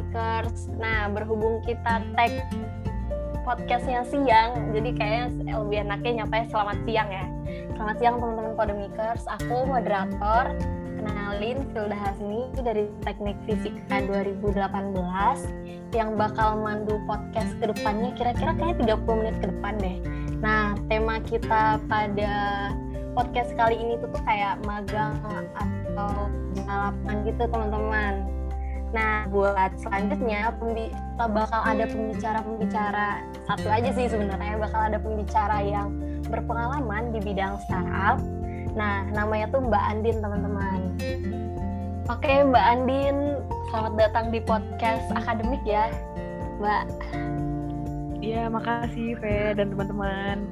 Podemikers. Nah, berhubung kita tag podcastnya siang, jadi kayaknya lebih enaknya nyapa selamat siang ya. Selamat siang teman-teman Podemikers. Aku moderator kenalin Filda Hasni dari Teknik Fisika 2018 yang bakal mandu podcast ke depannya kira-kira kayak 30 menit ke depan deh. Nah, tema kita pada podcast kali ini tuh, tuh kayak magang atau pengalaman gitu teman-teman. Nah, buat selanjutnya bakal ada pembicara-pembicara satu aja sih sebenarnya bakal ada pembicara yang berpengalaman di bidang startup Nah, namanya tuh Mbak Andin, teman-teman. Oke, Mbak Andin, selamat datang di podcast akademik ya, Mbak. Iya, makasih, Fe dan teman-teman.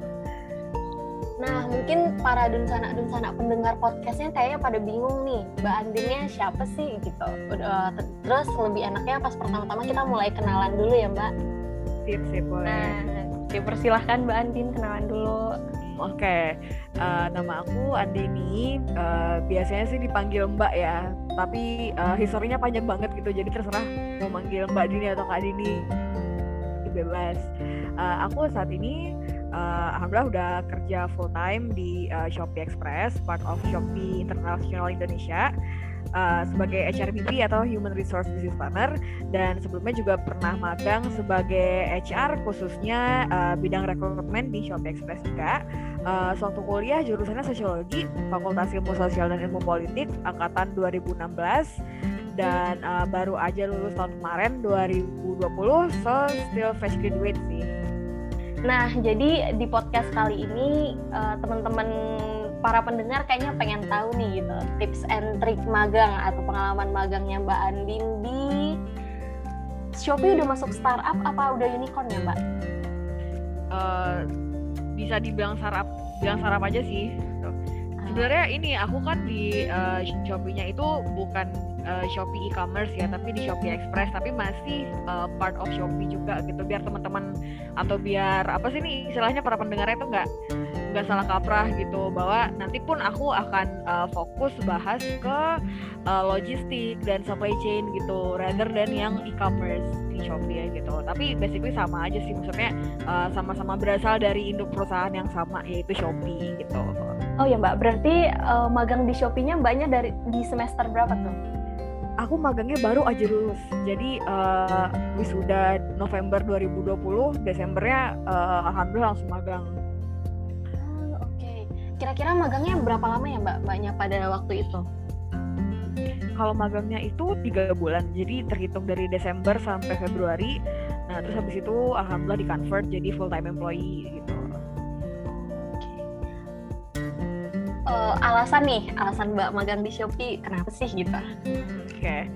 Nah, mungkin para dunsana-dunsana pendengar podcastnya kayaknya pada bingung nih, Mbak Andinnya siapa sih gitu. Udah, terus lebih enaknya pas pertama-tama kita mulai kenalan dulu ya, Mbak. Sip, sip, boleh. Nah, dipersilahkan Mbak Andin kenalan dulu. Oke, okay. uh, eh, nama aku Andini. Uh, biasanya sih dipanggil Mbak ya, tapi uh, historinya panjang banget gitu, jadi terserah mau manggil Mbak Dini atau Kak Dini, bebas. Uh, aku saat ini, uh, alhamdulillah udah kerja full time di uh, Shopee Express, part of Shopee International Indonesia uh, sebagai HRBP atau Human Resource Business Partner dan sebelumnya juga pernah magang sebagai HR khususnya uh, bidang rekrutmen di Shopee Express juga. Uh, sewaktu kuliah jurusannya Sosiologi, Fakultas Ilmu Sosial dan Ilmu Politik angkatan 2016 dan uh, baru aja lulus tahun kemarin 2020 so still fresh graduate sih. Nah, jadi di podcast kali ini uh, teman-teman para pendengar kayaknya pengen tahu nih gitu tips and trick magang atau pengalaman magangnya Mbak Andin di Shopee udah masuk startup apa udah unicorn ya Mbak? Uh, bisa dibilang startup, bilang startup aja sih. Sebenarnya ini aku kan di uh, Shopee-nya itu bukan uh, Shopee e-commerce ya, tapi di Shopee Express, tapi masih uh, part of Shopee juga gitu. Biar teman-teman atau biar apa sih nih istilahnya para pendengarnya itu nggak nggak salah kaprah gitu bahwa nanti pun aku akan uh, fokus bahas ke uh, logistik dan supply chain gitu rather than yang e-commerce di Shopee ya gitu tapi basically sama aja sih maksudnya sama sama-sama berasal dari induk perusahaan yang sama yaitu Shopee gitu oh ya mbak berarti uh, magang di Shopee-nya mbaknya dari di semester berapa tuh aku magangnya baru aja lulus jadi uh, wisuda November 2020 Desembernya uh, alhamdulillah langsung magang Kira-kira magangnya berapa lama ya Mbak? Mbaknya pada waktu itu? Kalau magangnya itu tiga bulan, jadi terhitung dari Desember sampai Februari. Nah terus habis itu alhamdulillah di convert jadi full time employee gitu. Uh, alasan nih, alasan Mbak magang di Shopee kenapa sih gitu? Oke, okay.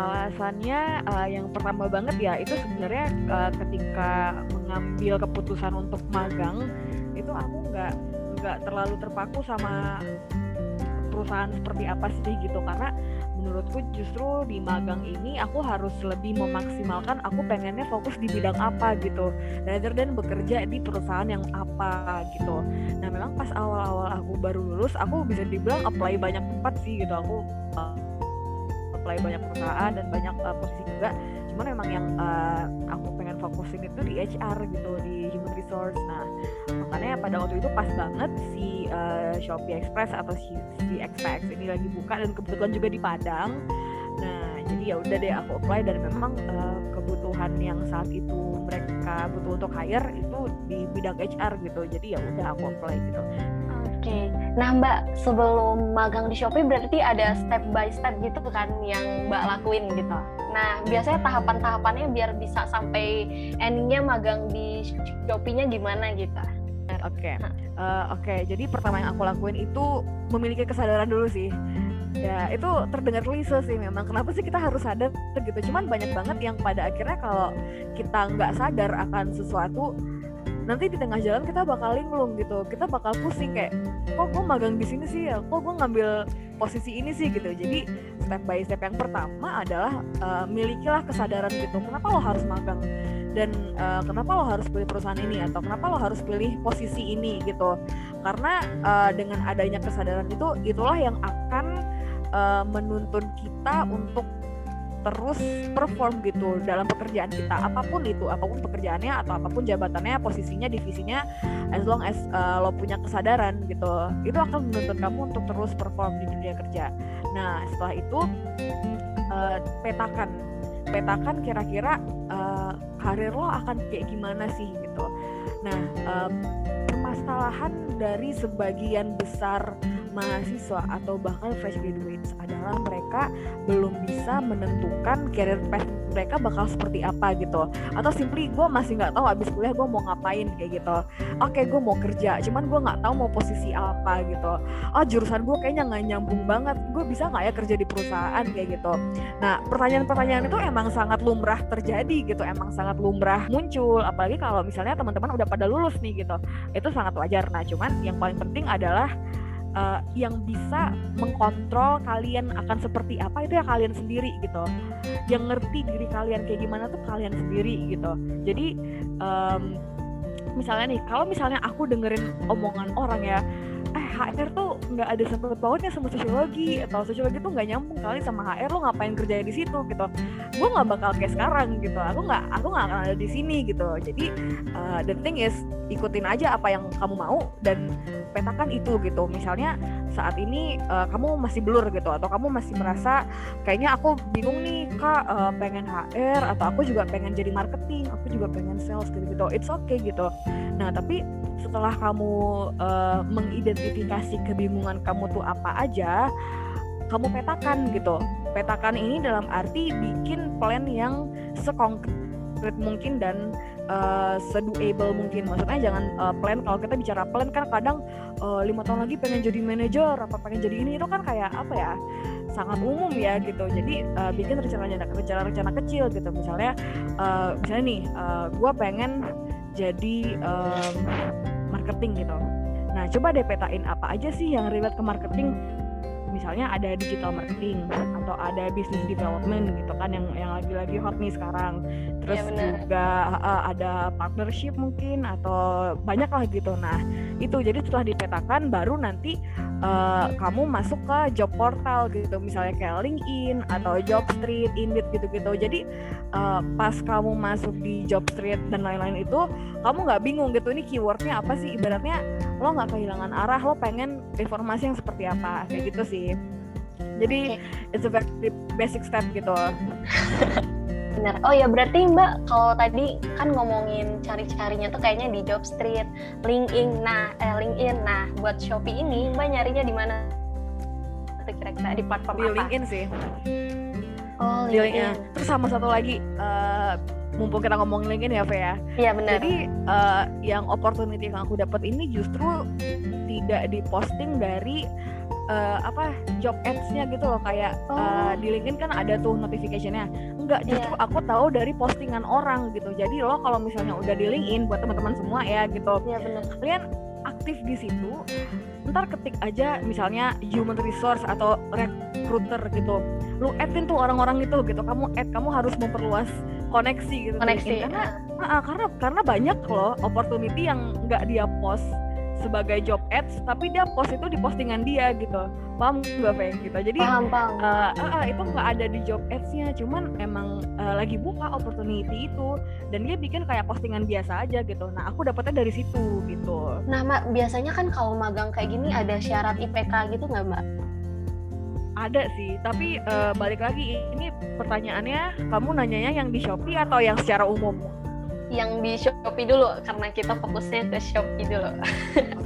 alasannya uh, yang pertama banget ya itu sebenarnya uh, ketika mengambil keputusan untuk magang itu aku nggak nggak terlalu terpaku sama perusahaan seperti apa sih gitu karena menurutku justru di magang ini aku harus lebih memaksimalkan aku pengennya fokus di bidang apa gitu rather than bekerja di perusahaan yang apa gitu. Nah memang pas awal-awal aku baru lulus aku bisa dibilang apply banyak tempat sih gitu. Aku uh, apply banyak perusahaan dan banyak uh, posisi juga cuman memang yang uh, aku pengen fokusin itu di HR gitu di human resource. Nah makanya pada waktu itu pas banget si uh, Shopee Express atau si, si XPX ini lagi buka dan kebetulan juga di Padang. Nah jadi ya udah deh aku apply dan memang uh, kebutuhan yang saat itu mereka butuh untuk hire itu di bidang HR gitu. Jadi ya udah aku apply gitu Oke, nah Mbak sebelum magang di Shopee berarti ada step by step gitu kan yang Mbak lakuin gitu. Nah biasanya tahapan-tahapannya biar bisa sampai endingnya magang di Shopee-nya gimana gitu? Oke, okay. uh, eh, oke. Okay. Jadi pertama yang aku lakuin itu memiliki kesadaran dulu sih. Ya itu terdengar klise sih memang. Kenapa sih kita harus sadar gitu? Cuman banyak banget yang pada akhirnya kalau kita nggak sadar akan sesuatu nanti di tengah jalan kita bakal linglung gitu. Kita bakal pusing kayak kok gue magang di sini sih ya? Kok gue ngambil posisi ini sih? Gitu. Jadi step by step yang pertama adalah uh, milikilah kesadaran gitu. Kenapa lo harus magang? Dan uh, kenapa lo harus pilih perusahaan ini? Atau kenapa lo harus pilih posisi ini? Gitu. Karena uh, dengan adanya kesadaran itu itulah yang akan uh, menuntun kita untuk terus perform gitu dalam pekerjaan kita. Apa pun itu apa pun pekerjaannya atau apa pun jabatannya posisinya divisinya as long as uh, lo punya kesadaran gitu itu akan menuntut kamu untuk terus perform di dunia kerja. Nah setelah itu uh, petakan. Petakan kira-kira uh, karir lo akan kayak gimana sih gitu. Nah um, permasalahan dari sebagian besar mahasiswa atau bahkan fresh graduates adalah mereka belum bisa menentukan career path mereka bakal seperti apa gitu. Atau simply gue masih nggak tahu abis kuliah gue mau ngapain kayak gitu. Oke gue mau kerja cuman gue nggak tahu mau posisi apa gitu. Oh jurusan gue kayaknya nggak nyambung banget gue bisa nggak ya kerja di perusahaan? kayak gitu. Nah pertanyaan-pertanyaan itu emang sangat lumrah terjadi gitu emang sangat lumrah muncul. Apalagi kalau misalnya teman-teman udah pada lulus nih gitu itu sangat wajar. Nah cuman yang paling penting adalah uh, yang bisa mengkontrol kalian akan seperti apa itu ya kalian sendiri gitu. Yang ngerti diri kalian kayak gimana tuh kalian sendiri gitu. Jadi um, misalnya nih kalau misalnya aku dengerin omongan orang ya HR tuh nggak ada sangkut pautnya sama sosiologi atau sosiologi tuh nggak nyambung kali sama HR lo ngapain kerja di situ gitu. Gue nggak bakal kayak sekarang gitu. Aku nggak aku nggak akan ada di sini gitu. Jadi uh, the thing is ikutin aja apa yang kamu mau dan petakan itu gitu. Misalnya saat ini uh, kamu masih blur gitu atau kamu masih merasa kayaknya aku bingung nih kak uh, pengen HR atau aku juga pengen jadi marketing aku juga pengen sales gitu gitu it's okay gitu. Nah tapi setelah kamu uh, mengidentifikasi kebingungan kamu tuh apa aja kamu petakan gitu. Petakan ini dalam arti bikin plan yang sekonkret mungkin dan uh, sedoable mungkin. Maksudnya jangan uh, plan kalau kita bicara plan kan kadang lima tahun lagi pengen jadi manajer apa pengen jadi ini itu kan kayak apa ya sangat umum ya gitu. Jadi uh, bikin rencana rencana-rencana kecil gitu. Misalnya uh, misalnya nih uh, gue pengen jadi um, marketing gitu. Nah, coba deh petain apa aja sih yang relate ke marketing. Misalnya ada digital marketing atau ada business development gitu kan yang yang lagi-lagi hot nih sekarang. Terus ya, juga uh, ada partnership mungkin atau banyak lah gitu. Nah, itu jadi setelah dipetakan baru nanti uh, kamu masuk ke job portal gitu misalnya kayak LinkedIn atau Jobstreet, Indeed gitu-gitu jadi uh, pas kamu masuk di Jobstreet dan lain-lain itu kamu nggak bingung gitu ini keywordnya apa sih ibaratnya lo nggak kehilangan arah lo pengen informasi yang seperti apa kayak gitu sih jadi okay. it's a very basic step gitu Benar. Oh ya berarti Mbak kalau tadi kan ngomongin cari-carinya tuh kayaknya di Jobstreet, LinkedIn. Nah, eh, LinkedIn. Nah, buat Shopee ini Mbak nyarinya di mana? kira-kira di platform di apa? LinkedIn sih. Oh, LinkedIn. LinkedIn. Terus sama satu lagi uh, mumpung kita ngomongin LinkedIn ya, Fe ya. Iya benar. Jadi uh, yang opportunity yang aku dapat ini justru tidak diposting dari uh, apa job ads-nya gitu loh kayak oh. uh, di LinkedIn kan ada tuh notification-nya. Enggak, justru yeah. aku tahu dari postingan orang gitu. Jadi lo kalau misalnya udah di LinkedIn buat teman-teman semua ya gitu. Iya yeah, benar. Kalian aktif di situ, ntar ketik aja misalnya human resource atau recruiter gitu. Lu add-in tuh orang-orang itu gitu. Kamu add, kamu harus memperluas koneksi gitu. Koneksi. Karena uh, karena karena banyak loh opportunity yang nggak dia post sebagai job ads tapi dia post itu di postingan dia gitu. Paham gak Fe? Gitu. Jadi paham, paham. Uh, uh, uh, itu nggak ada di job adsnya. Cuman emang uh, lagi buka opportunity itu dan dia bikin kayak postingan biasa aja gitu. Nah aku dapetnya dari situ gitu. Nah mbak biasanya kan kalau magang kayak gini ada syarat IPK gitu nggak mbak ada sih tapi uh, balik lagi ini pertanyaannya kamu nanyanya yang di Shopee atau yang secara umum yang di Shopee dulu karena kita fokusnya ke Shopee dulu.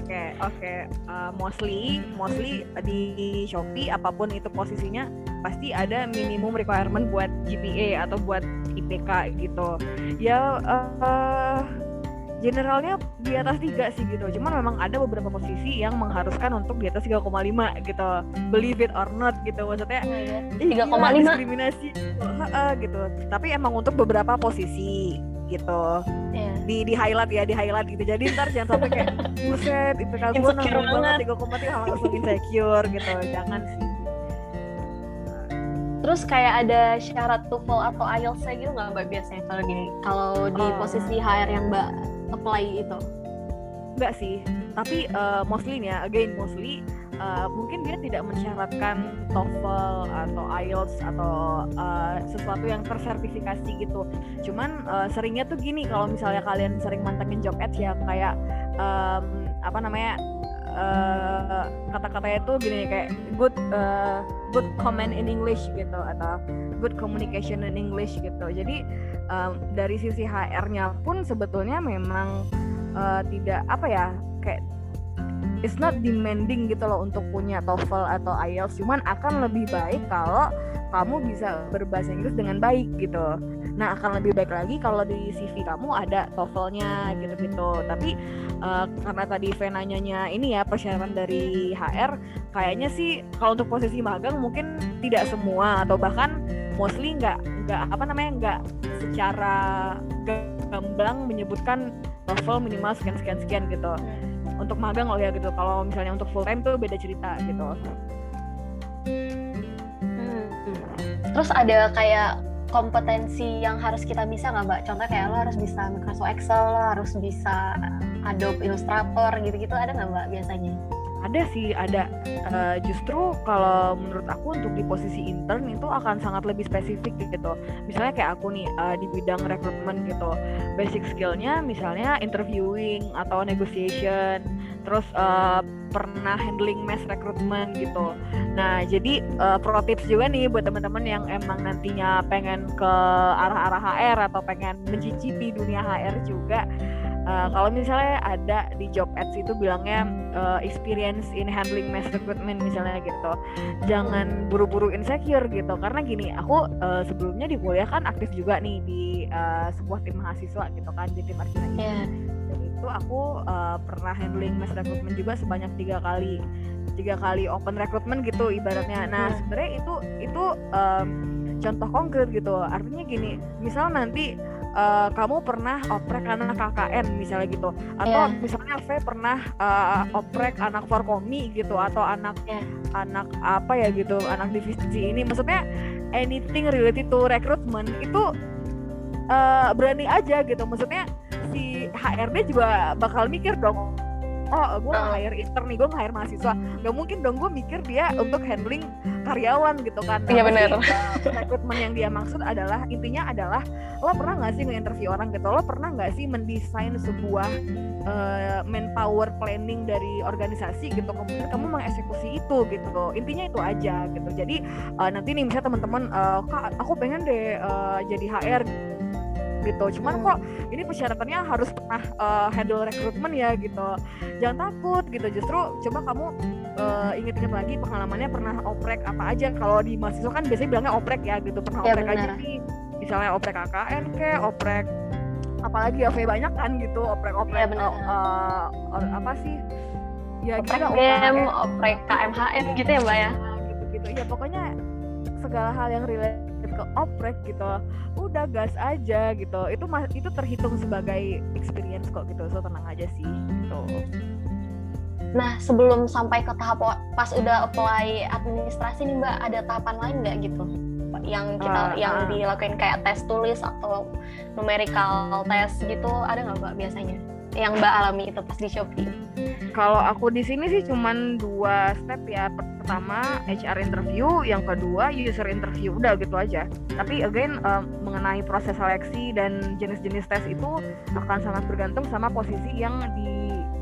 Oke okay, oke okay. uh, mostly mostly di Shopee apa pun itu posisinya pasti ada minimum requirement buat GPA atau buat IPK gitu. Ya uh, generalnya di atas tiga sih gitu. Cuman memang ada beberapa posisi yang mengharuskan untuk di atas 3,5 gitu. Believe it or not gitu. Maksudnya oh, iya. 3,5 diskriminasi uh, gitu. Tapi emang untuk beberapa posisi gitu yeah. di di highlight ya di highlight gitu jadi ntar jangan sampai kayak buset itu kan gue nanggung banget tiga koma tiga langsung insecure gitu jangan Terus kayak ada syarat TOEFL atau IELTS gitu nggak mbak biasanya kalau gini kalau di oh. posisi HR yang mbak apply itu? Enggak sih, tapi uh, mostly nih ya, again mostly uh, mungkin dia tidak mensyaratkan TOEFL atau IELTS atau uh, sesuatu yang tersertifikasi gitu. Cuman uh, seringnya tuh gini kalau misalnya kalian sering mantengin job ads ya kayak um, apa namanya uh, kata-katanya tuh gini kayak good uh, good comment in English gitu atau good communication in English gitu. Jadi um, dari sisi HR-nya pun sebetulnya memang uh, tidak apa ya kayak it's not demanding gitu loh untuk punya TOEFL atau IELTS cuman akan lebih baik kalau kamu bisa berbahasa Inggris dengan baik gitu nah akan lebih baik lagi kalau di CV kamu ada TOEFL-nya gitu-gitu. Tapi uh, karena tadi V nanyanya ini ya persyaratan dari HR kayaknya sih kalau untuk posisi magang mungkin tidak semua atau bahkan mostly nggak nggak apa namanya nggak secara gamblang menyebutkan TOEFL minimal sekian sekian sekian gitu. Untuk magang loh ya gitu. Kalau misalnya untuk full time tuh beda cerita gitu. Hmm. terus ada kayak kompetensi yang harus kita bisa nggak mbak? Contoh kayak lo harus bisa Microsoft Excel, lo harus bisa Adobe Illustrator gitu-gitu ada nggak mbak biasanya? Ada sih ada. Uh, justru kalau menurut aku untuk di posisi intern itu akan sangat lebih spesifik gitu. Misalnya kayak aku nih uh, di bidang rekrutmen gitu. Basic skillnya misalnya interviewing atau negotiation. Terus uh, pernah handling mass recruitment gitu. Nah jadi uh, pro tips juga nih buat teman-teman yang emang nantinya pengen ke arah-arah HR atau pengen mencicipi dunia HR juga Uh, kalau misalnya ada di job ads itu bilangnya uh, experience in handling mass recruitment misalnya gitu, jangan buru-buru insecure gitu. Karena gini, aku uh, sebelumnya di kuliah kan aktif juga nih di uh, sebuah tim mahasiswa gitu kan di tim Arjuna ini. Yeah. Dan itu aku uh, pernah handling mass recruitment juga sebanyak tiga kali, tiga kali open recruitment gitu ibaratnya. Nah sebenarnya itu itu um, contoh konkret gitu. Artinya gini, misal nanti uh, kamu pernah oprek anak KKN misalnya gitu atau yeah. misalnya V pernah uh, oprek anak Forkomi gitu atau anak yeah. anak apa ya gitu anak divisi ini maksudnya anything related to recruitment itu uh, berani aja gitu maksudnya si HRD juga bakal mikir dong oh gue uh. hire intern nih gue hire mahasiswa. Gak mungkin dong gue mikir dia untuk handling karyawan gitu kan. Iya benar rekrutmen yang dia maksud adalah intinya adalah lo pernah nggak sih nge-interview orang gitu? Lo pernah nggak sih mendesain sebuah uh, manpower planning dari organisasi gitu? Kemudian kamu mengeksekusi itu gitu. Intinya itu aja gitu. Jadi uh, nanti nih misalnya teman-teman uh, kak aku pengen deh uh, jadi HR gitu. Cuman hmm. kok ini persyaratannya harus pernah uh, handle rekrutmen ya gitu. Jangan takut gitu. Justru coba kamu uh, inget-inget lagi pengalamannya pernah oprek apa aja. Kalau di mahasiswa kan biasanya bilangnya oprek ya gitu. Pernah ya, oprek bener. aja nih misalnya oprek KKN ke oprek apalagi ya banyak kan gitu. Oprek-oprek ya, uh, uh, apa sih? Ya oprek gitu game, oprek KMHN gitu ya mbak ya? Gitu gitu ya pokoknya segala hal yang relate ke oprek gitu. Udah gas aja gitu. Itu itu terhitung sebagai experience kok gitu. So tenang aja sih gitu. Nah sebelum sampai ke tahap pas udah apply administrasi nih mbak ada tahapan lain nggak gitu? Yang kita uh, yang uh. dilakuin kayak tes tulis atau numerical test gitu ada nggak mbak biasanya yang Mbak alami itu pas di Shopee? Kalau aku di sini sih cuman dua step ya. Pertama HR interview, yang kedua user interview. Udah gitu aja. Tapi again uh, mengenai proses seleksi dan jenis-jenis tes itu akan sangat bergantung sama posisi yang di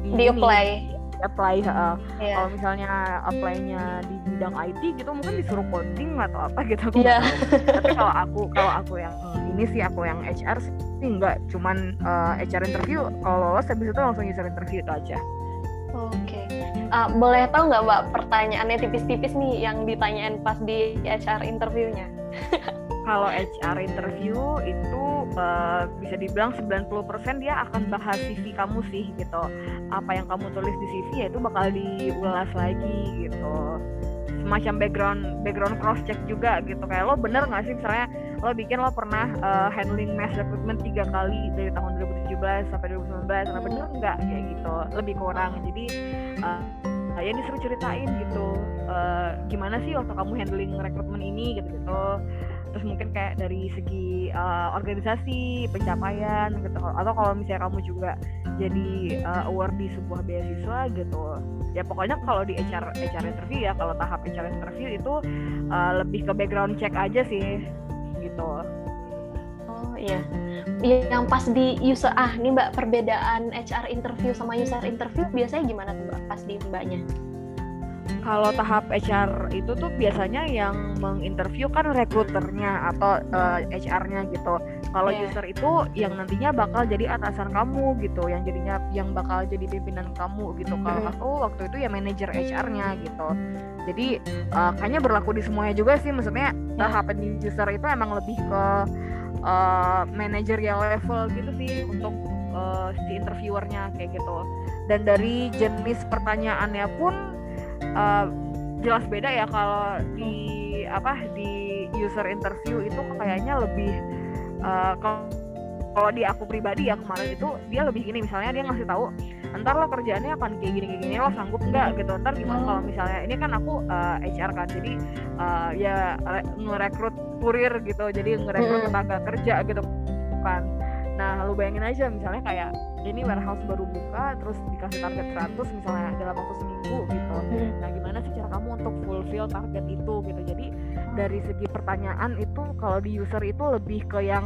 di, di apply apply uh, yeah. kalau misalnya apply-nya di bidang IT gitu mungkin disuruh coding atau apa gitu aku yeah. tapi kalau aku kalau aku yang ini sih aku yang HR sih enggak cuman uh, HR interview kalau lolos habis itu langsung user interview itu aja oke okay. uh, boleh tahu nggak mbak pertanyaannya tipis-tipis nih yang ditanyain pas di HR interviewnya kalau HR interview itu uh, bisa dibilang 90% dia akan bahas CV kamu sih gitu. Apa yang kamu tulis di CV ya itu bakal diulas lagi gitu. Semacam background background cross check juga gitu. Kayak lo bener nggak sih misalnya lo bikin lo pernah uh, handling mass recruitment tiga kali dari tahun 2017 sampai 2019 nah bener nggak? Kayak gitu lebih kurang. Jadi uh, ya disuruh ceritain gitu uh, gimana sih waktu kamu handling rekrutmen ini gitu gitu terus mungkin kayak dari segi uh, organisasi pencapaian gitu. Atau kalau misalnya kamu juga jadi uh, award di sebuah beasiswa gitu ya pokoknya kalau di HR HR interview ya kalau tahap HR interview itu uh, lebih ke background check aja sih gitu. Oh iya. Yang pas di user ah ini mbak perbedaan HR interview sama user interview biasanya gimana tuh mbak pas di mbaknya? Kalau tahap HR itu tuh biasanya yang menginterview kan rekruternya atau uh, eh, HR-nya gitu. Kalau yeah. user itu yang nantinya bakal jadi atasan kamu gitu, yang jadinya yang bakal jadi pimpinan kamu gitu. Kalau mm. aku waktu itu ya manajer HR-nya gitu. Jadi uh, kayaknya berlaku di semuanya juga sih. Maksudnya yeah. tahap user itu emang lebih ke uh, manajerial level gitu sih untuk uh, si interviewernya kayak gitu. Dan dari jenis pertanyaannya pun uh, jelas beda ya kalau di apa di user interview itu kayaknya lebih uh, kalau di aku pribadi ya kemarin itu dia lebih gini misalnya dia ngasih tahu ntar lo kerjaannya akan kayak gini kayak gini lo sanggup nggak? Gitu. Ntar gimana kalau misalnya ini kan aku uh, eh, HR kan jadi uh, ya ngerekrut kurir gitu jadi ngerekrut tenaga kerja gitu kan. Nah lu bayangin aja misalnya kayak ini warehouse baru buka terus dikasih target 100 misalnya dalam waktu seminggu gitu. Hmm. nah gimana sih cara kamu untuk fulfill target itu gitu? Jadi dari segi pertanyaan itu kalau di user itu lebih ke yang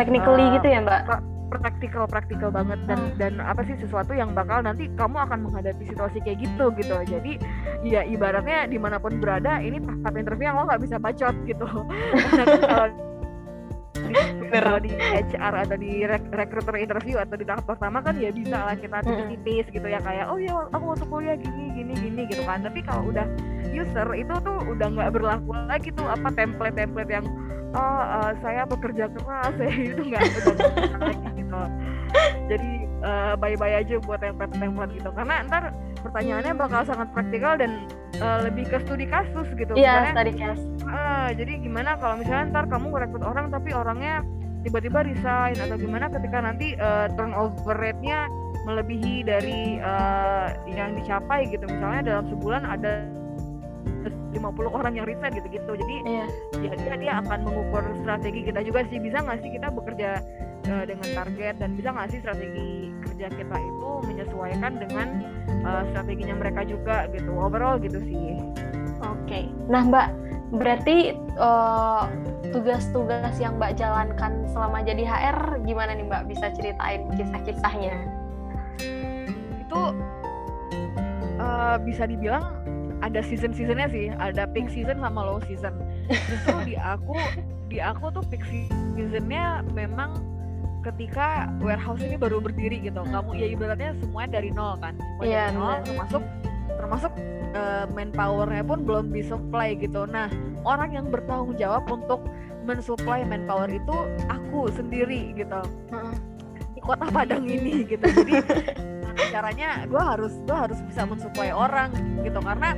technically uh, gitu ya mbak? praktikal praktikal banget. Dan hmm. dan apa sih sesuatu yang bakal nanti kamu akan menghadapi situasi kayak gitu gitu. Jadi ya ibaratnya di mana pun berada ini tahap interview yang lo nggak bisa bacot gitu. Kalau kalau di HR atau di recruiter interview atau di tahap pertama kan ya bisa lah kita tipis-tipis gitu ya kayak oh ya aku waktu kuliah gini gini gini gitu kan. Tapi kalau udah user itu tuh udah nggak berlaku lagi tuh apa template-template yang oh uh, saya bekerja keras saya itu nggak lagi gitu. Jadi uh, bye-bye aja buat template-template gitu. Karena ntar pertanyaannya bakal sangat praktikal dan uh, lebih ke studi kasus gitu. Iya studi kasus. uh, jadi gimana kalau misalnya ntar kamu merekrut orang tapi orangnya tiba-tiba resign atau gimana ketika nanti uh, turnover rate-nya melebihi dari uh, yang dicapai gitu. Misalnya dalam sebulan ada 50 orang yang resign gitu-gitu. Jadi yeah. ya dia dia akan mengukur strategi kita juga sih. Bisa nggak sih kita bekerja uh, dengan target dan bisa nggak sih strategi kerja kita itu menyesuaikan dengan uh, strateginya mereka juga gitu overall gitu sih oke okay. nah mbak berarti uh, tugas-tugas yang Mbak jalankan selama jadi HR gimana nih Mbak bisa ceritain kisah-kisahnya? Itu uh, bisa dibilang ada season-seasonnya sih, ada peak season sama low season. Justru di aku di aku tuh peak seasonnya memang ketika warehouse ini baru berdiri gitu. Kamu ya ibaratnya semuanya dari nol kan, semuanya yeah, dari nol, termasuk termasuk uh, manpowernya pun belum disupply gitu. Nah, orang yang bertanggung jawab untuk mensuplai manpower itu aku sendiri gitu. Di kota Padang ini gitu. Jadi caranya gue harus gue harus bisa mensuplai orang gitu karena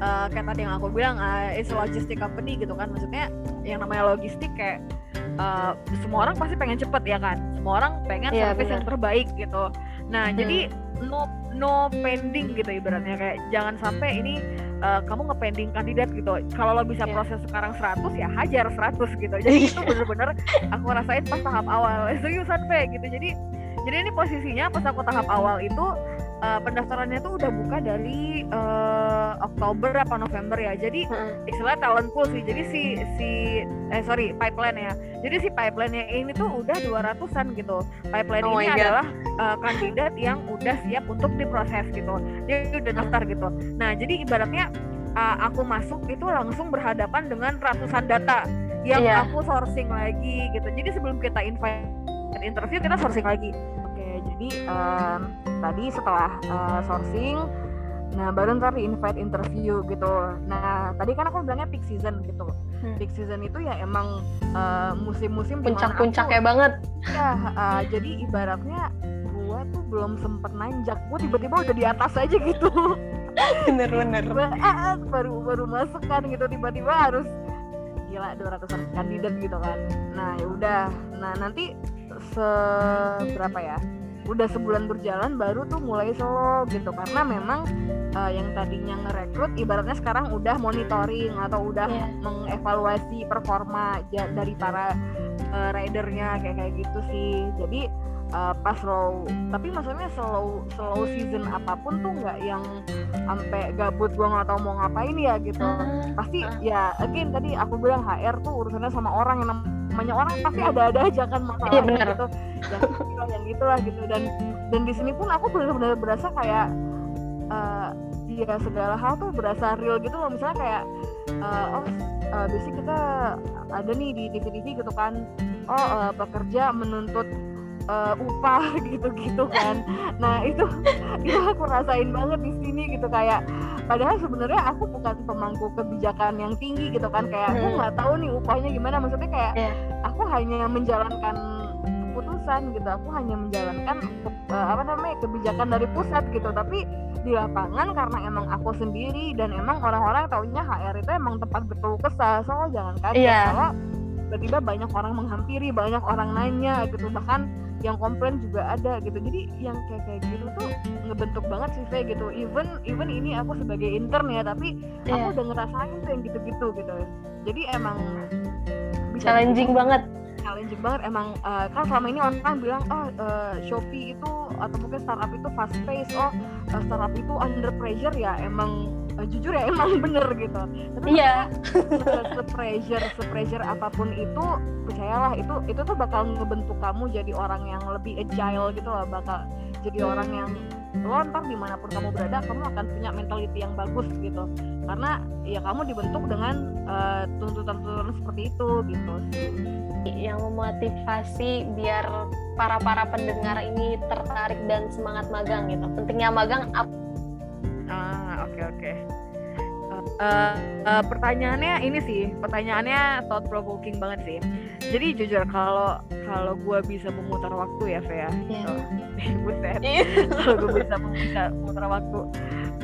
uh, kayak tadi yang aku bilang uh, it's a logistic company gitu kan. Maksudnya yang namanya logistik kayak uh, semua orang pasti pengen cepet ya kan? Semua orang pengen yeah, service yang terbaik gitu. Nah hmm. jadi no no pending gitu ibaratnya. Kayak jangan sampai ini uh, kamu ngepending kandidat gitu. Kalau lo bisa yeah. proses sekarang 100 ya hajar 100 gitu. Jadi itu bener-bener aku rasain pas tahap awal. Seriusan Pe gitu. Jadi jadi ini posisinya pas aku tahap awal itu uh, pendaftarannya tuh udah buka dari uh, Oktober apa November ya. Jadi hmm. istilah talent pool sih. Jadi si si eh sorry pipeline ya. Jadi si pipeline-nya ini tuh udah 200-an gitu. Pipeline oh ini adalah uh, kandidat yang udah siap untuk diproses gitu. Dia udah daftar gitu. Nah, jadi ibaratnya uh, aku masuk itu langsung berhadapan dengan ratusan data yang yeah. aku sourcing lagi gitu. Jadi sebelum kita invite interview kita sourcing lagi jadi um, tadi setelah uh, sourcing nah baru ntar di invite interview gitu. Nah tadi kan aku bilangnya peak season gitu. Hmm. peak season itu ya emang uh, musim-musim puncak-puncaknya banget. Ya uh, jadi ibaratnya gua tuh belum sempet nanjak. Gua tiba-tiba udah di atas aja gitu. Bener-bener baru baru masuk kan gitu. Tiba-tiba harus gila 200an kandidat gitu kan. Nah ya udah. Nah nanti seberapa ya udah sebulan berjalan baru tuh mulai slow gitu. Karena memang uh, yang tadinya ngerekrut ibaratnya sekarang udah monitoring atau udah yeah. mengevaluasi performa dari para uh, ridernya kayak kayak gitu sih. Jadi uh, pas slow tapi maksudnya slow slow season apa pun tuh nggak yang sampai gabut gua nggak tahu mau ngapain ya gitu. Uh, pasti uh. ya again tadi aku bilang HR tuh urusannya sama orang yang namanya orang pasti ada-ada aja kan masalah iya, bener. gitu. Ya yang gitulah gitu. Dan dan di sini pun aku benar-benar berasa kayak uh, ya segala hal tuh berasa real gitu loh. Misalnya kayak uh, oh uh, biasanya kita ada nih di TV-TV gitu kan. Oh uh, pekerja menuntut uh, upah gitu-gitu kan. Nah itu itu aku rasain banget di sini gitu. Kayak padahal sebenarnya aku bukan pemangku kebijakan yang tinggi gitu kan. Kayak aku hmm. nggak tahu nih upahnya gimana. Maksudnya kayak yeah. aku hanya menjalankan keputusan gitu. Aku hanya menjalankan ke, uh, apa namanya kebijakan dari pusat gitu. Tapi di lapangan karena emang aku sendiri dan emang orang-orang taunya HR itu emang tempat betul kesah. So jangan kaget yeah. kalau tiba-tiba banyak orang menghampiri banyak orang nanya gitu. Bahkan yang komplain juga ada gitu. Jadi yang kayak kayak gitu tuh ngebentuk banget sih saya gitu. Even even ini aku sebagai intern ya tapi yeah. aku udah ngerasain tuh yang gitu-gitu gitu. Jadi emang challenging banget challenging banget. Emang uh, kan selama ini orang kan bilang oh uh, Shopee itu atau mungkin startup itu fast pace oh uh, startup itu under pressure. Ya emang uh, jujur ya emang bener gitu. Tapi iya. se pressure se pressure apa pun itu percayalah itu itu tuh bakal ngebentuk kamu jadi orang yang lebih agile gitu loh bakal jadi orang yang lo ntar di mana pun kamu berada kamu akan punya mentality yang bagus gitu. Karena ya kamu dibentuk dengan tuntutan-tuntutan uh, seperti itu gitu. Yang memotivasi biar para para pendengar ini tertarik dan semangat magang gitu. Pentingnya magang apa ah oke okay, oke. Okay. uh, uh, pertanyaannya ini sih pertanyaannya thought provoking banget sih jadi jujur kalau kalau gue bisa memutar waktu ya Vea yeah. buset. Yeah. kalau gue bisa memutar waktu.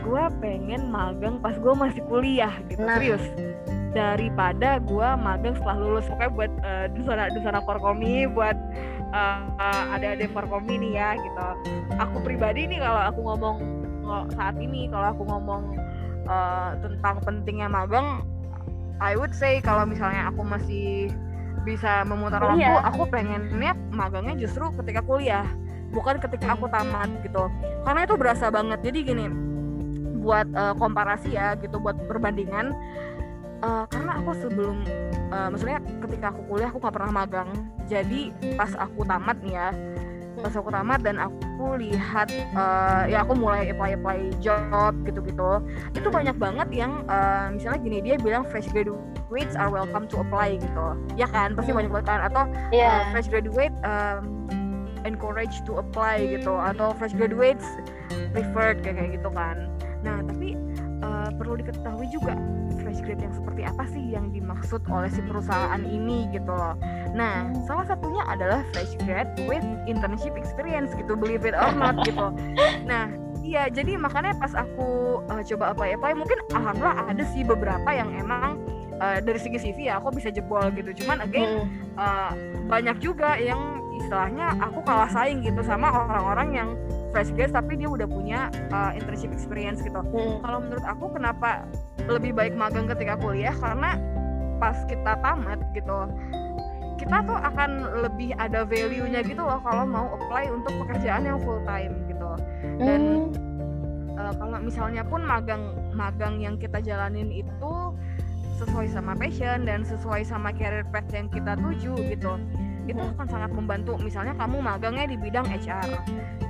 Gue pengen magang pas gue masih kuliah gitu. Nah. serius. Daripada gue magang setelah lulus. Pokoknya buat uh, dusana dusana forkomi buat uh, uh, ada ada forkomi nih ya gitu. Aku pribadi nih kalau aku ngomong saat ini kalau aku ngomong uh, tentang pentingnya magang I would say kalau misalnya aku masih bisa memutar waktu iya. aku pengennya magangnya justru ketika kuliah bukan ketika aku tamat gitu. Karena itu berasa banget. Jadi gini buat uh, komparasi ya gitu buat perbandingan uh, karena aku sebelum uh, maksudnya ketika aku kuliah aku nggak pernah magang. Jadi pas aku tamat nih ya pas aku tamat dan aku lihat uh, ya aku mulai apply apply job gitu gitu itu banyak banget yang uh, misalnya gini dia bilang fresh graduates are welcome to apply gitu. Ya kan? Pasti hmm. banyak banget kan? Atau yeah. uh, fresh graduate um, encourage to apply gitu. Atau fresh graduates preferred kayak kayak gitu kan. Nah tapi uh, perlu diketahui juga fresh grad yang seperti apa sih yang dimaksud oleh si perusahaan ini gitu loh. Nah, salah satunya adalah fresh grad with internship experience gitu, believe it or not gitu. Nah, iya jadi makanya pas aku uh, coba apa ya, mungkin alhamdulillah ada sih beberapa yang emang uh, dari segi CV ya aku bisa jebol gitu. Cuman again uh, banyak juga yang istilahnya aku kalah saing gitu sama orang-orang yang fresh grad tapi dia udah punya uh, internship experience gitu. Hmm. Kalau menurut aku kenapa lebih baik magang ketika kuliah karena pas kita tamat gitu kita tuh akan lebih ada value-nya gitu loh kalau mau apply untuk pekerjaan yang full time gitu. Dan hmm. uh, kalau misalnya pun magang magang yang kita jalanin itu sesuai sama passion dan sesuai sama career path yang kita tuju gitu itu akan sangat membantu misalnya kamu magangnya di bidang HR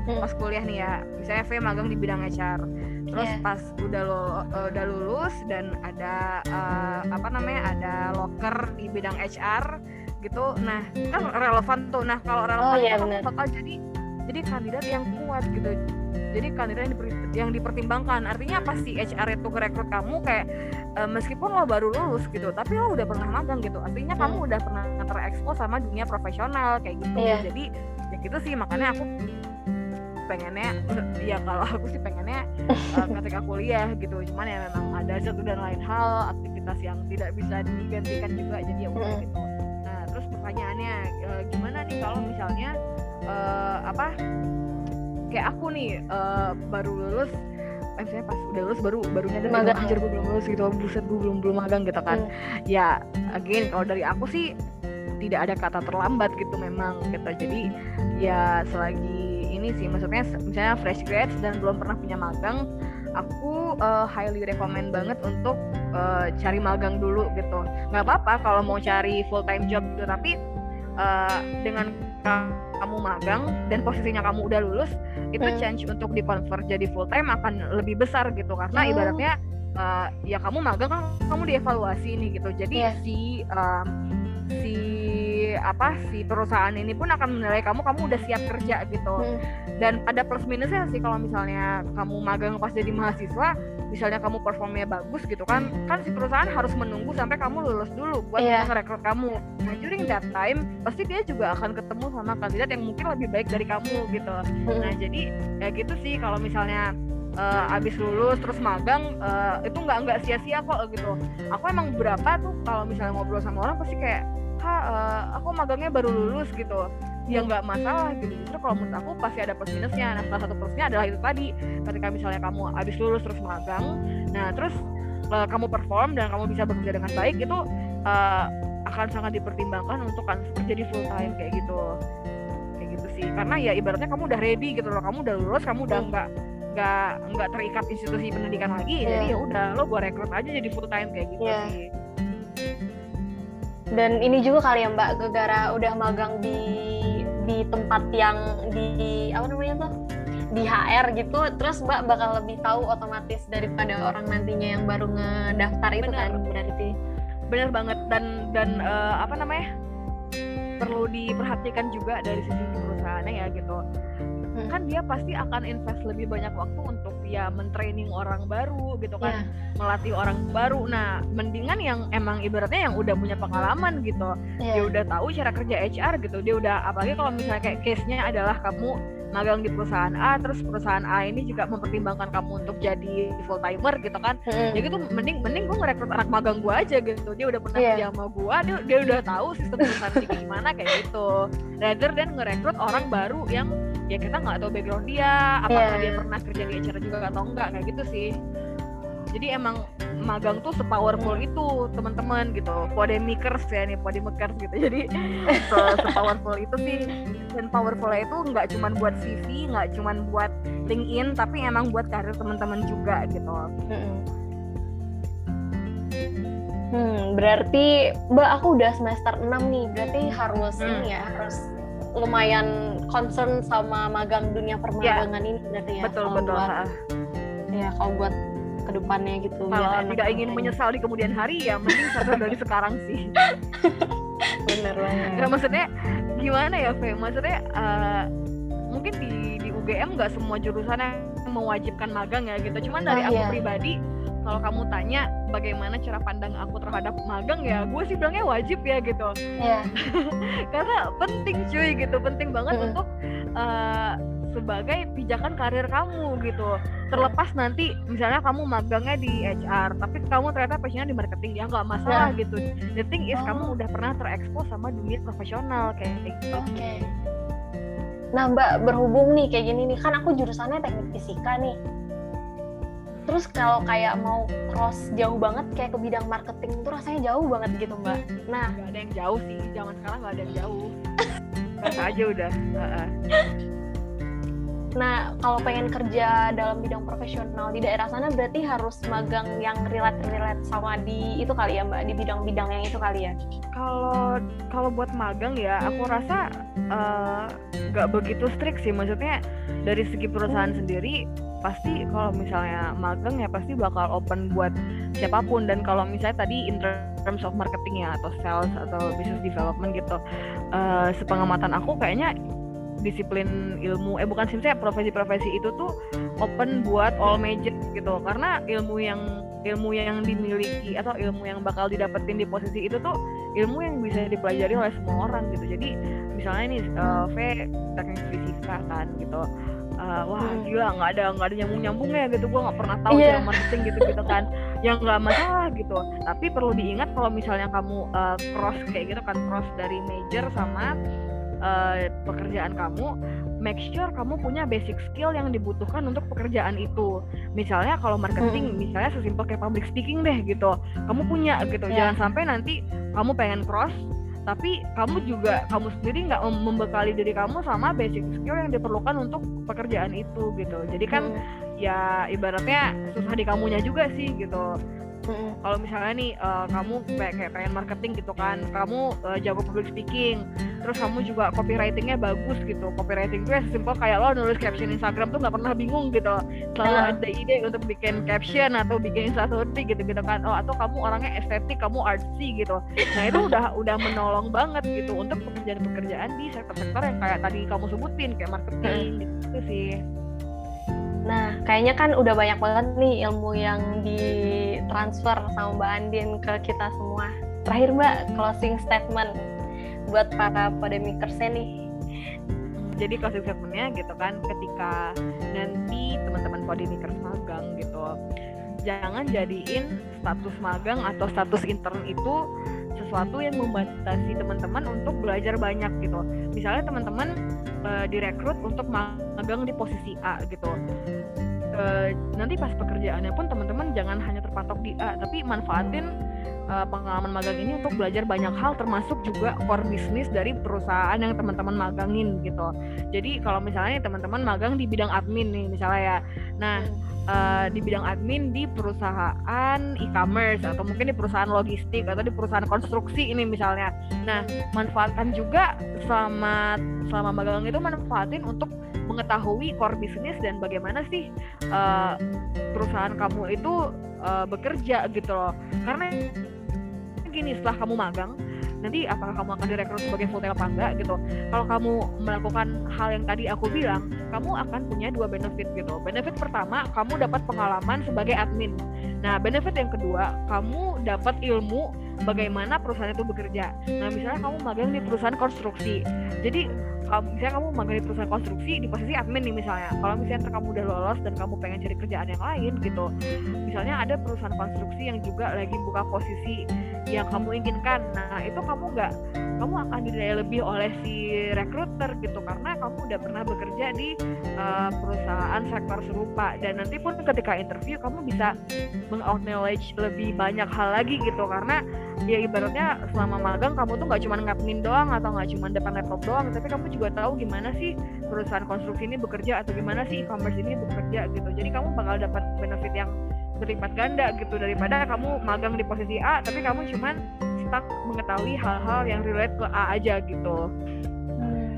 hmm. pas kuliah nih ya misalnya V magang di bidang HR terus yeah. pas udah lo uh, udah lulus dan ada uh, apa namanya ada locker di bidang HR gitu nah kan relevan tuh. Nah kalau relevan oh, yeah, itu bakal jadi jadi kandidat yang kuat gitu. Jadi kandidat yang, diper, yang dipertimbangkan. Artinya pasti HR itu ngerekrut kamu? Kayak uh, meskipun lo baru lulus gitu tapi lo udah pernah magang gitu. Artinya hmm. kamu udah pernah terekspos sama dunia profesional kayak gitu. Yeah. jadi ya gitu sih. Makanya aku pengennya ya kalau aku sih pengennya uh, ketika kuliah gitu. Cuman ya memang ada satu dan lain hal aktivitas yang tidak bisa digantikan juga jadi ya udah gitu. Nah terus pertanyaannya uh, gimana nih kalau misalnya uh, apa kayak aku nih uh, baru lulus eh, misalnya pas udah lulus baru baru nyadar gitu, Magang. anjir gue belum lulus gitu buset gue belum belum magang gitu kan. Hmm. ya again kalau dari aku sih tidak ada kata terlambat gitu memang gitu. Jadi ya selagi ini sih maksudnya misalnya fresh grads dan belum pernah punya magang aku uh, highly recommend banget untuk uh, cari magang dulu gitu nggak apa-apa kalau mau cari full time job gitu tapi uh, dengan ka- kamu magang dan posisinya kamu udah lulus itu Hmm. change untuk di convert jadi full time akan lebih besar gitu karena Oh. ibaratnya uh, ya kamu magang kan kamu dievaluasi nih gitu jadi Iya. si um, si apa si perusahaan ini pun akan menilai kamu kamu udah siap kerja gitu Hmm. dan ada plus minusnya sih kalau misalnya kamu magang pas jadi mahasiswa misalnya kamu performnya bagus gitu kan kan si perusahaan harus menunggu sampai kamu lulus dulu buat bisa ngerekrut kamu nah during that time pasti dia juga akan ketemu sama kandidat yang mungkin lebih baik dari kamu gitu Hmm. Nah jadi ya gitu sih kalau misalnya eh, abis lulus terus magang eh, itu nggak nggak sia-sia kok gitu. Aku emang beberapa tuh kalau misalnya ngobrol sama orang pasti kayak, ha eh, aku magangnya baru lulus gitu. Ya nggak masalah gitu. Justru kalau menurut aku pasti ada plus minusnya. Nah salah satu plusnya adalah itu tadi ketika misalnya kamu abis lulus terus magang, nah terus eh, kamu perform dan kamu bisa bekerja dengan baik itu eh, akan sangat dipertimbangkan untuk kan jadi full time kayak gitu kayak gitu sih karena ya ibaratnya kamu udah ready gitu loh kamu udah lulus kamu udah nggak nggak nggak terikat institusi pendidikan lagi Iya. jadi ya udah lo gua rekrut aja jadi full time kayak gitu Iya. sih dan ini juga kali ya mbak gara udah magang di di tempat yang di apa namanya tuh? Di HR gitu. Terus mbak bakal lebih tahu otomatis daripada orang nantinya yang baru ngedaftar itu Benar. kan berarti. Bener banget. Dan dan eh, apa namanya? Perlu diperhatikan juga dari sisi perusahaannya ya gitu Hmm. kan dia pasti akan invest lebih banyak waktu untuk ya mentraining orang baru gitu kan Iya. melatih orang baru nah mendingan yang emang ibaratnya yang udah punya pengalaman gitu Iya. dia udah tahu cara kerja HR gitu dia udah apalagi kalau misalnya kayak case-nya adalah kamu magang di perusahaan A terus perusahaan A ini juga mempertimbangkan kamu untuk jadi full timer gitu kan Mm-mm. ya gitu mending mending gue ngerekrut anak magang gue aja gitu dia udah pernah Iya. kerja sama gue dia, dia udah tahu sistem perusahaan ini gimana kayak gitu rather than ngerekrut orang baru yang ya kita nggak tahu background dia apakah Iya. dia pernah kerja di HR juga atau enggak kayak gitu sih jadi emang magang tuh sepowerful itu teman-teman gitu podemikers ya nih podemikers gitu jadi se sepowerful itu sih dan powerfulnya itu nggak cuman buat CV nggak cuman buat LinkedIn tapi emang buat karir teman-teman juga gitu. Hmm, berarti Mbak aku udah semester 6 nih, berarti harus Hmm. ini ya, harus lumayan concern sama magang dunia permagangan ini berarti ya. betul kalau betul buat- ha. ya kalau buat ke depannya gitu. kalau tidak ingin menyesal di kemudian hari ya mending sadar dari sekarang sih Bener banget. Nggak, maksudnya gimana ya Fe maksudnya eh, mungkin di di UGM nggak semua jurusan yang mewajibkan magang ya gitu cuman dari Ah, aku iya. pribadi kalau kamu tanya bagaimana cara pandang aku terhadap magang ya gue sih bilangnya wajib ya gitu Iya. karena penting cuy gitu penting banget Mm-mm. untuk eh, sebagai pijakan karir kamu gitu terlepas nanti misalnya kamu magangnya di HR tapi kamu ternyata passionnya di marketing ya nggak masalah gitu the thing is Oh. kamu udah pernah terekspos sama dunia profesional kayak gitu Oke. Nah Mbak berhubung nih kayak gini nih, kan aku jurusannya teknik fisika nih. Terus kalau kayak mau cross jauh banget kayak ke bidang marketing itu rasanya jauh banget gitu Mbak. Nah. Nggak ada yang jauh sih. Zaman sekarang nggak ada yang jauh. Biasa aja udah. Nah, kalau pengen kerja dalam bidang profesional di daerah sana berarti harus magang yang relate-relate sama di itu kali ya, Mbak, di bidang-bidang yang itu kali ya. kalau kalau buat magang ya aku rasa eh, nggak begitu strict sih. Maksudnya dari segi perusahaan sendiri pasti kalau misalnya magang ya pasti bakal open buat siapa pun. Dan kalau misalnya tadi in terms of marketing ya atau sales atau business development gitu eh, sepengamatan aku kayaknya disiplin ilmu eh bukan sih saya profesi-profesi itu tuh open buat all major gitu. Karena ilmu yang ilmu yang dimiliki atau ilmu yang bakal didapetin di posisi itu tuh ilmu yang bisa dipelajari oleh semua orang gitu. Jadi misalnya nih uh, V teknik fisika kan gitu Uh, wah Hmm. gila nggak ada nggak ada nyambung nyambungnya gitu gue nggak pernah tahu cara marketing gitu gitu kan yang nggak masalah gitu tapi perlu diingat kalau misalnya kamu uh, cross kayak gitu kan cross dari major sama uh, pekerjaan kamu make sure kamu punya basic skill yang dibutuhkan untuk pekerjaan itu. Misalnya kalau marketing, hmm. misalnya sesimpel kayak public speaking deh gitu, kamu punya gitu. Yeah. Jangan sampai nanti kamu pengen cross, tapi kamu juga kamu sendiri nggak membekali diri kamu sama basic skill yang diperlukan untuk pekerjaan itu gitu. Jadi kan hmm. ya ibaratnya susah di kamunya juga sih gitu hmm Kalau misalnya nih uh, kamu kayak, kayak pengen marketing gitu kan, kamu uh, jago public speaking, terus kamu juga copywritingnya bagus gitu. Copywriting tuh ya simpel kayak lo nulis caption Instagram tuh nggak pernah bingung gitu. Selalu uh. ada ide untuk bikin caption atau bikin instastory gitu gitu kan. Oh atau kamu orangnya estetik, kamu artsy gitu. Nah itu udah udah menolong banget gitu untuk pekerjaan-pekerjaan di sektor-sektor yang kayak tadi kamu sebutin kayak marketing gitu sih. Nah, kayaknya kan udah banyak banget nih ilmu yang ditransfer sama Mbak Andin ke kita semua. Terakhir Mbak, closing statement buat para podemikersnya nih. Jadi closing statementnya gitu kan, ketika nanti teman-teman podemikers magang gitu, jangan jadiin status magang atau status intern itu sesuatu yang membatasi teman-teman untuk belajar banyak gitu. Misalnya teman-teman uh, direkrut untuk magang di posisi A gitu uh, nanti pas pekerjaannya pun teman-teman jangan hanya terpatok di A tapi manfaatin uh, pengalaman magang ini untuk belajar banyak hal termasuk juga core bisnis dari perusahaan yang teman-teman magangin gitu jadi kalau misalnya teman-teman magang di bidang admin nih misalnya ya nah uh, di bidang admin di perusahaan e-commerce atau mungkin di perusahaan logistik atau di perusahaan konstruksi ini misalnya. Nah, manfaatkan juga selama selama magang itu manfaatin untuk mengetahui core bisnis dan bagaimana sih uh, perusahaan kamu itu uh, bekerja gitu loh. Karena gini setelah kamu magang nanti apakah kamu akan direkrut sebagai full time apa enggak gitu. Kalau kamu melakukan hal yang tadi aku bilang kamu akan punya dua benefit gitu. Benefit pertama kamu dapat pengalaman sebagai admin. Nah benefit yang kedua kamu dapat ilmu bagaimana perusahaan itu bekerja. Nah misalnya kamu magang di perusahaan konstruksi. Jadi kamu misalnya kamu magang di perusahaan konstruksi di posisi admin nih misalnya. Kalau misalnya kamu udah lolos dan kamu pengen cari kerjaan yang lain gitu. Misalnya ada perusahaan konstruksi yang juga lagi buka posisi yang kamu inginkan. Nah itu kamu nggak kamu akan dinilai lebih oleh si recruiter gitu karena kamu udah pernah bekerja di uh, perusahaan sektor serupa. Dan nanti pun ketika interview kamu bisa meng-acknowledge lebih banyak hal lagi gitu. Karena ya ibaratnya selama magang kamu tuh nggak cuma ngadmin doang atau nggak cuma depan laptop doang. Tapi kamu juga tahu gimana sih perusahaan konstruksi ini bekerja atau gimana sih e-commerce ini bekerja gitu. Jadi kamu bakal dapat benefit yang berlipat ganda gitu daripada kamu magang di posisi A tapi kamu cuma stuck mengetahui hal-hal yang relate ke A aja gitu. Hmm.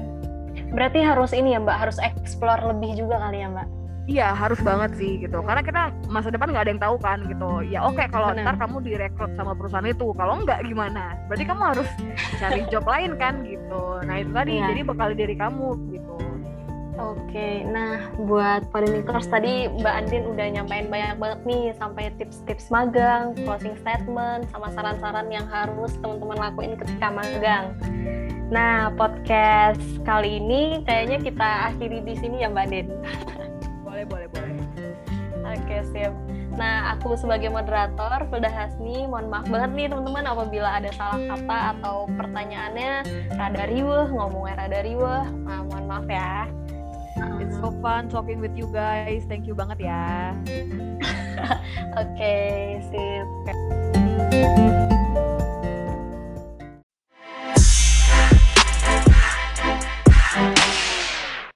berarti harus ini ya mbak harus explore lebih juga kali ya mbak? Iya harus banget sih gitu. Karena kita masa depan nggak ada yang tahu kan gitu. Ya oke okay, kalau ntar kamu direkrut sama perusahaan itu kalau nggak gimana? Berarti kamu harus cari job lain kan gitu. Nah itu tadi iya. jadi bekal diri kamu gitu Oke, nah buat podemikers tadi Mbak Andin udah nyampein banyak banget nih sampai tips-tips magang, closing statement, sama saran-saran yang harus teman-teman lakuin ketika magang. Nah, podcast kali ini kayaknya kita akhiri di sini ya Mbak Andin. boleh boleh boleh oke siap nah aku sebagai moderator Filda Hasni mohon maaf banget nih teman-teman apabila ada salah kata atau pertanyaannya rada riweh ngomongnya rada riweh nah, mohon maaf ya It's so fun talking with you guys. Thank you banget ya. Oke, okay, sip.